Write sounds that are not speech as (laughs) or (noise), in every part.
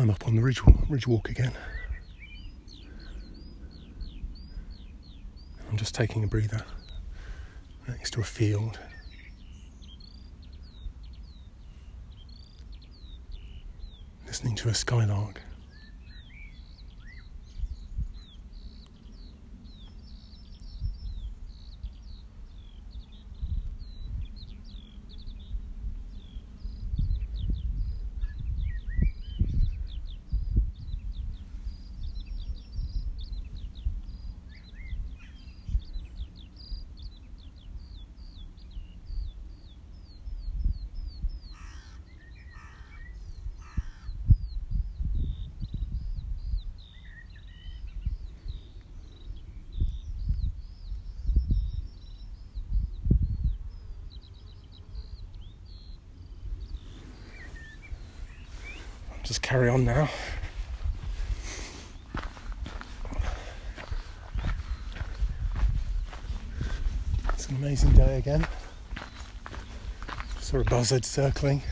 I'm up on the ridge, ridge walk again. I'm just taking a breather next to a field. Listening to a skylark. Just carry on now. It's an amazing day again. Saw a buzzard circling.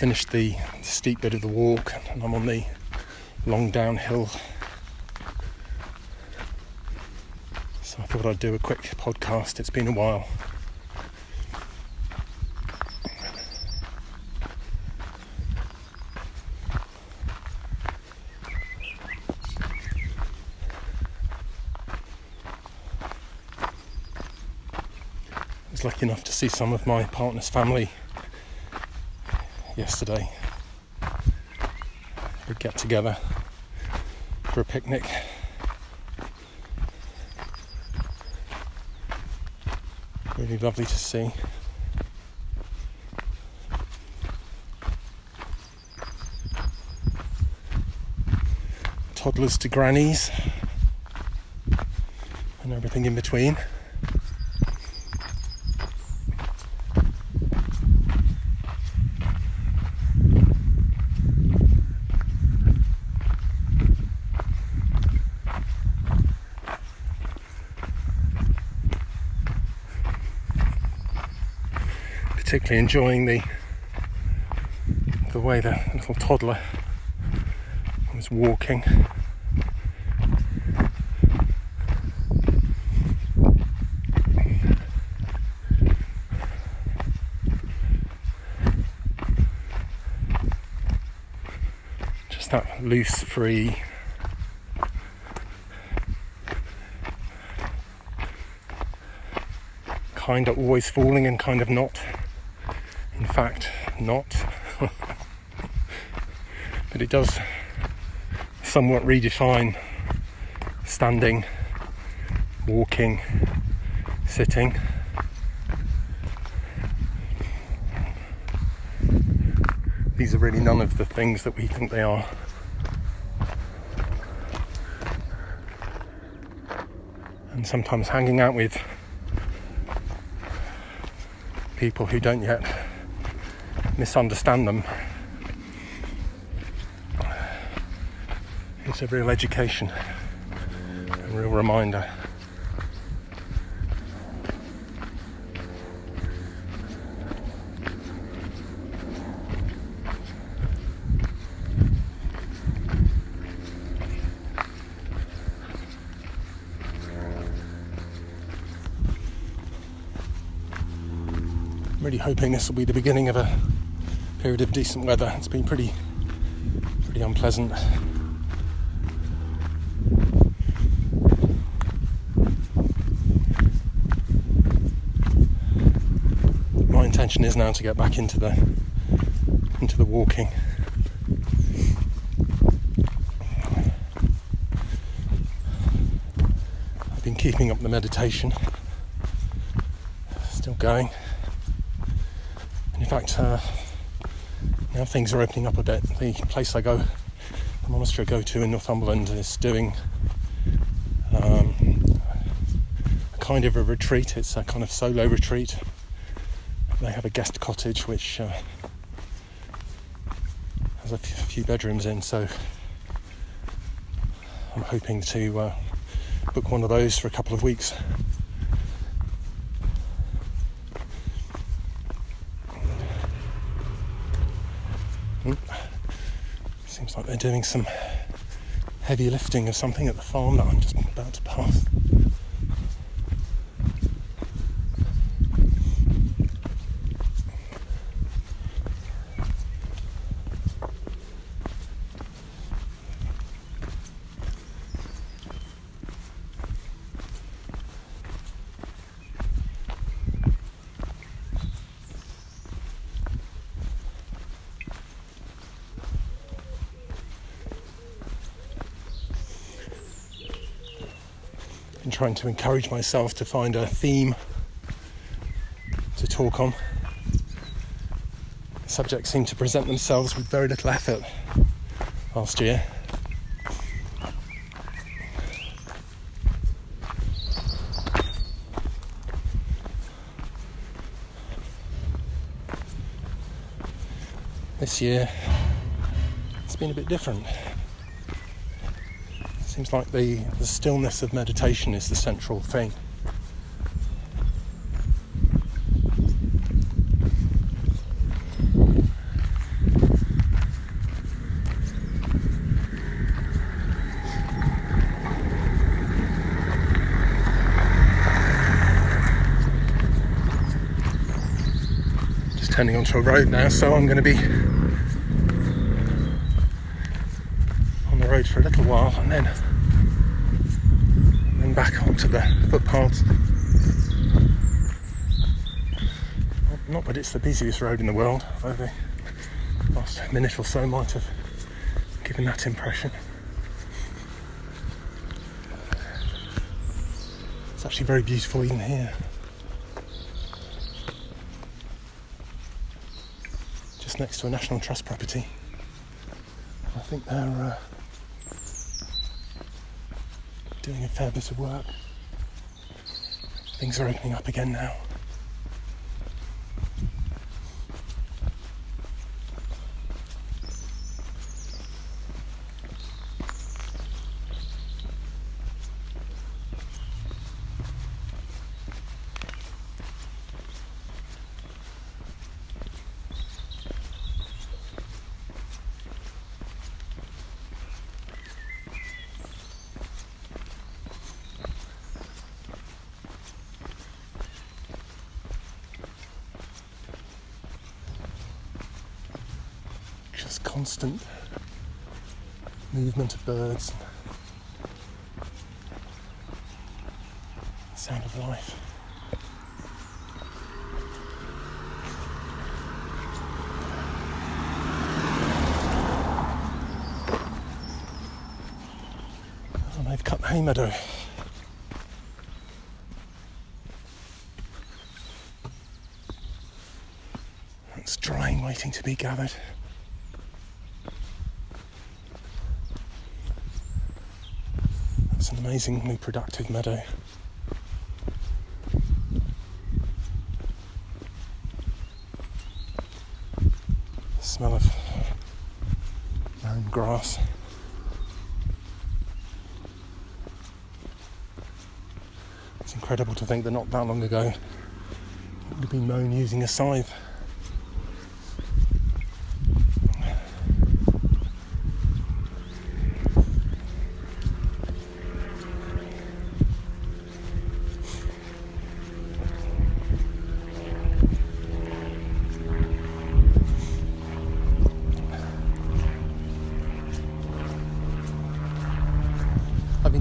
Finished the, steep bit of the walk and I'm on the long downhill. So I thought I'd do a quick podcast. It's been a while. I was lucky enough to see some of my partner's family yesterday. We'd get together for a picnic. Really lovely to see. Toddlers to grannies and everything in between. Particularly enjoying the the way the little toddler was walking. Just that loose, free kind of always falling and kind of not fact not. (laughs) but it does somewhat redefine standing, walking, sitting. These are really none of the things that we think they are. And sometimes hanging out with people who don't yet misunderstand them. It's a real education, a real reminder. Really hoping this will be the beginning of a period of decent weather. It's been pretty, pretty unpleasant. My intention is now to get back into the into the walking. I've been keeping up the meditation. Still going. In fact, uh, now things are opening up a bit. The place I go, the monastery I go to in Northumberland, is doing um, a kind of a retreat. It's a kind of solo retreat. They have a guest cottage which uh, There's a few bedrooms in, so I'm hoping to uh, book one of those for a couple of weeks. Seems like they're doing some heavy lifting of something at the farm that I'm just about to pass. Been trying to encourage myself to find a theme to talk on. Subjects seem to present themselves with very little effort last year. This year, it's been a bit different. Seems like the, the stillness of meditation is the central thing. Just turning onto a road now, so I'm going to be on the road for a little while and then then back onto the footpaths. Not that it's the busiest road in the world, although the last minute or so might have given that impression. It's actually very beautiful even here. Just next to a National Trust property. I think they're uh, doing a fair bit of work. Things are opening up again now. Just constant movement of birds, sound of life. And they've cut the hay meadow. It's drying, waiting to be gathered. It's an amazingly productive meadow. The smell of mown grass. It's incredible to think that not that long ago it would have been mown using a scythe.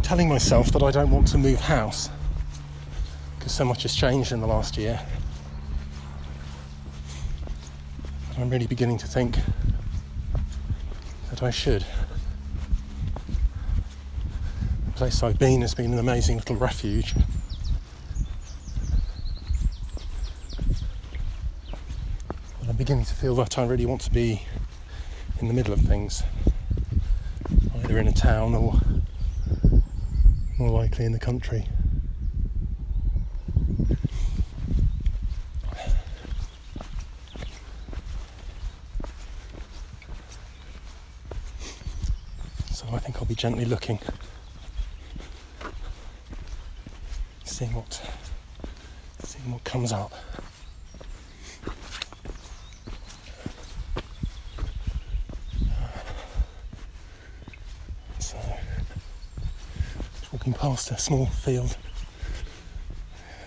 Telling myself that I don't want to move house because so much has changed in the last year. And I'm really beginning to think that I should. The place I've been has been an amazing little refuge. But I'm beginning to feel that I really want to be in the middle of things, either in a town or more likely in the country. So I think I'll be gently looking, seeing what, seeing what comes up. So, just walking past a small field,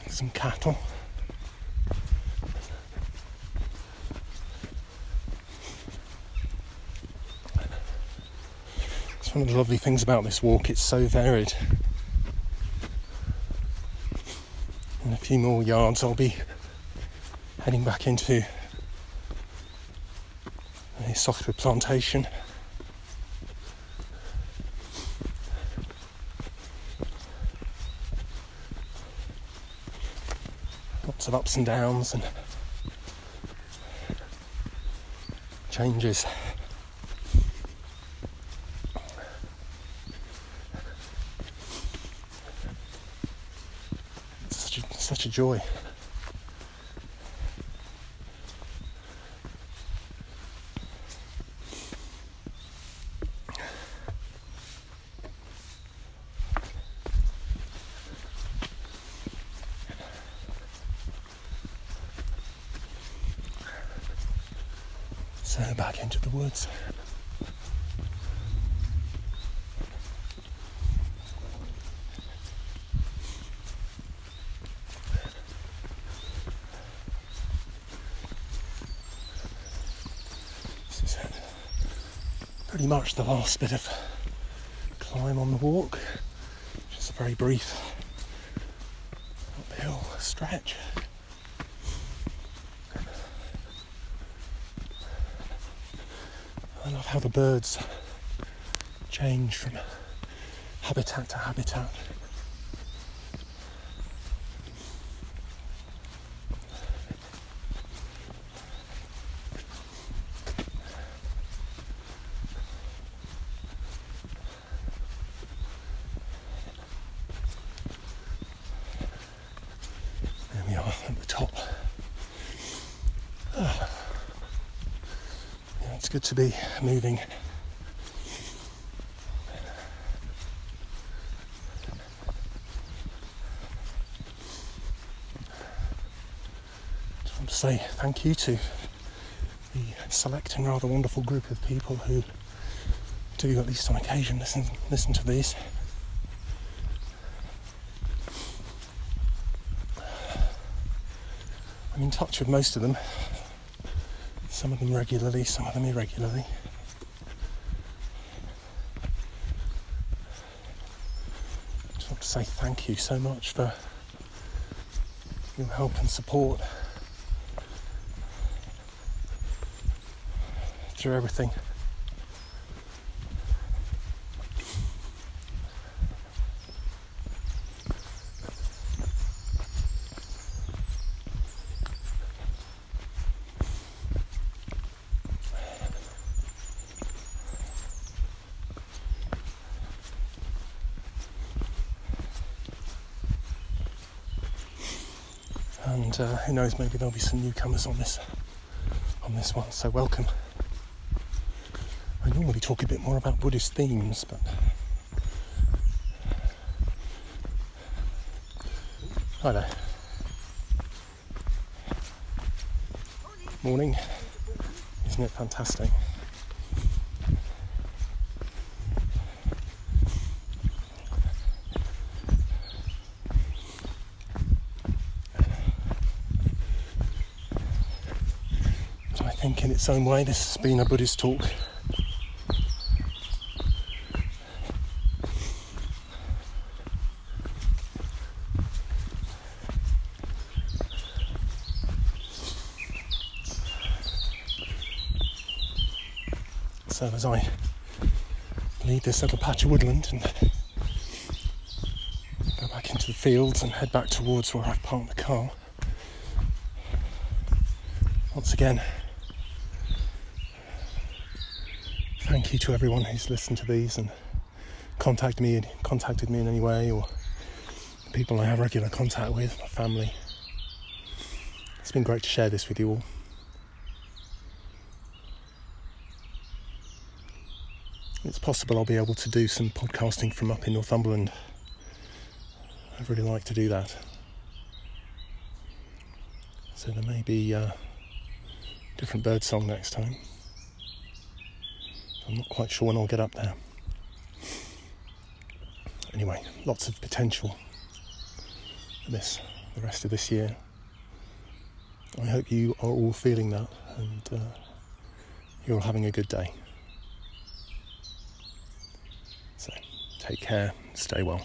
some cattle. It's one of the lovely things about this walk, it's so varied. In a few more yards, I'll be heading back into a softwood plantation. Lots of ups and downs and changes. Such a, such a joy. So uh, back into the woods. This is uh, pretty much the last bit of climb on the walk. Just a very brief uphill stretch. I love how the birds change from habitat to habitat. There we are at the top. Ah. Yeah, it's good to be moving. Just want to say thank you to the select and rather wonderful group of people who do, at least on occasion, listen listen to these. I'm in touch with most of them. Some of them regularly, some of them irregularly. Just want to say thank you so much for your help and support through everything. and uh, who knows, maybe there'll be some newcomers on this on this one. So welcome. I normally talk a bit more about Buddhist themes, but know. Morning, isn't it fantastic? Think, in its own way, this has been a Buddhist talk. So as I leave this little patch of woodland and go back into the fields and head back towards where I've parked the car, once again, thank you to everyone who's listened to these and contacted me, contacted me in any way, or the people I have regular contact with, my family. It's been great to share this with you all. it's possible I'll be able to do some podcasting from up in Northumberland. I'd really like to do that. So there may be a different bird song next time. I'm not quite sure when I'll get up there. Anyway, lots of potential for this, the rest of this year. I hope you are all feeling that and uh, you're all having a good day. So take care, stay well.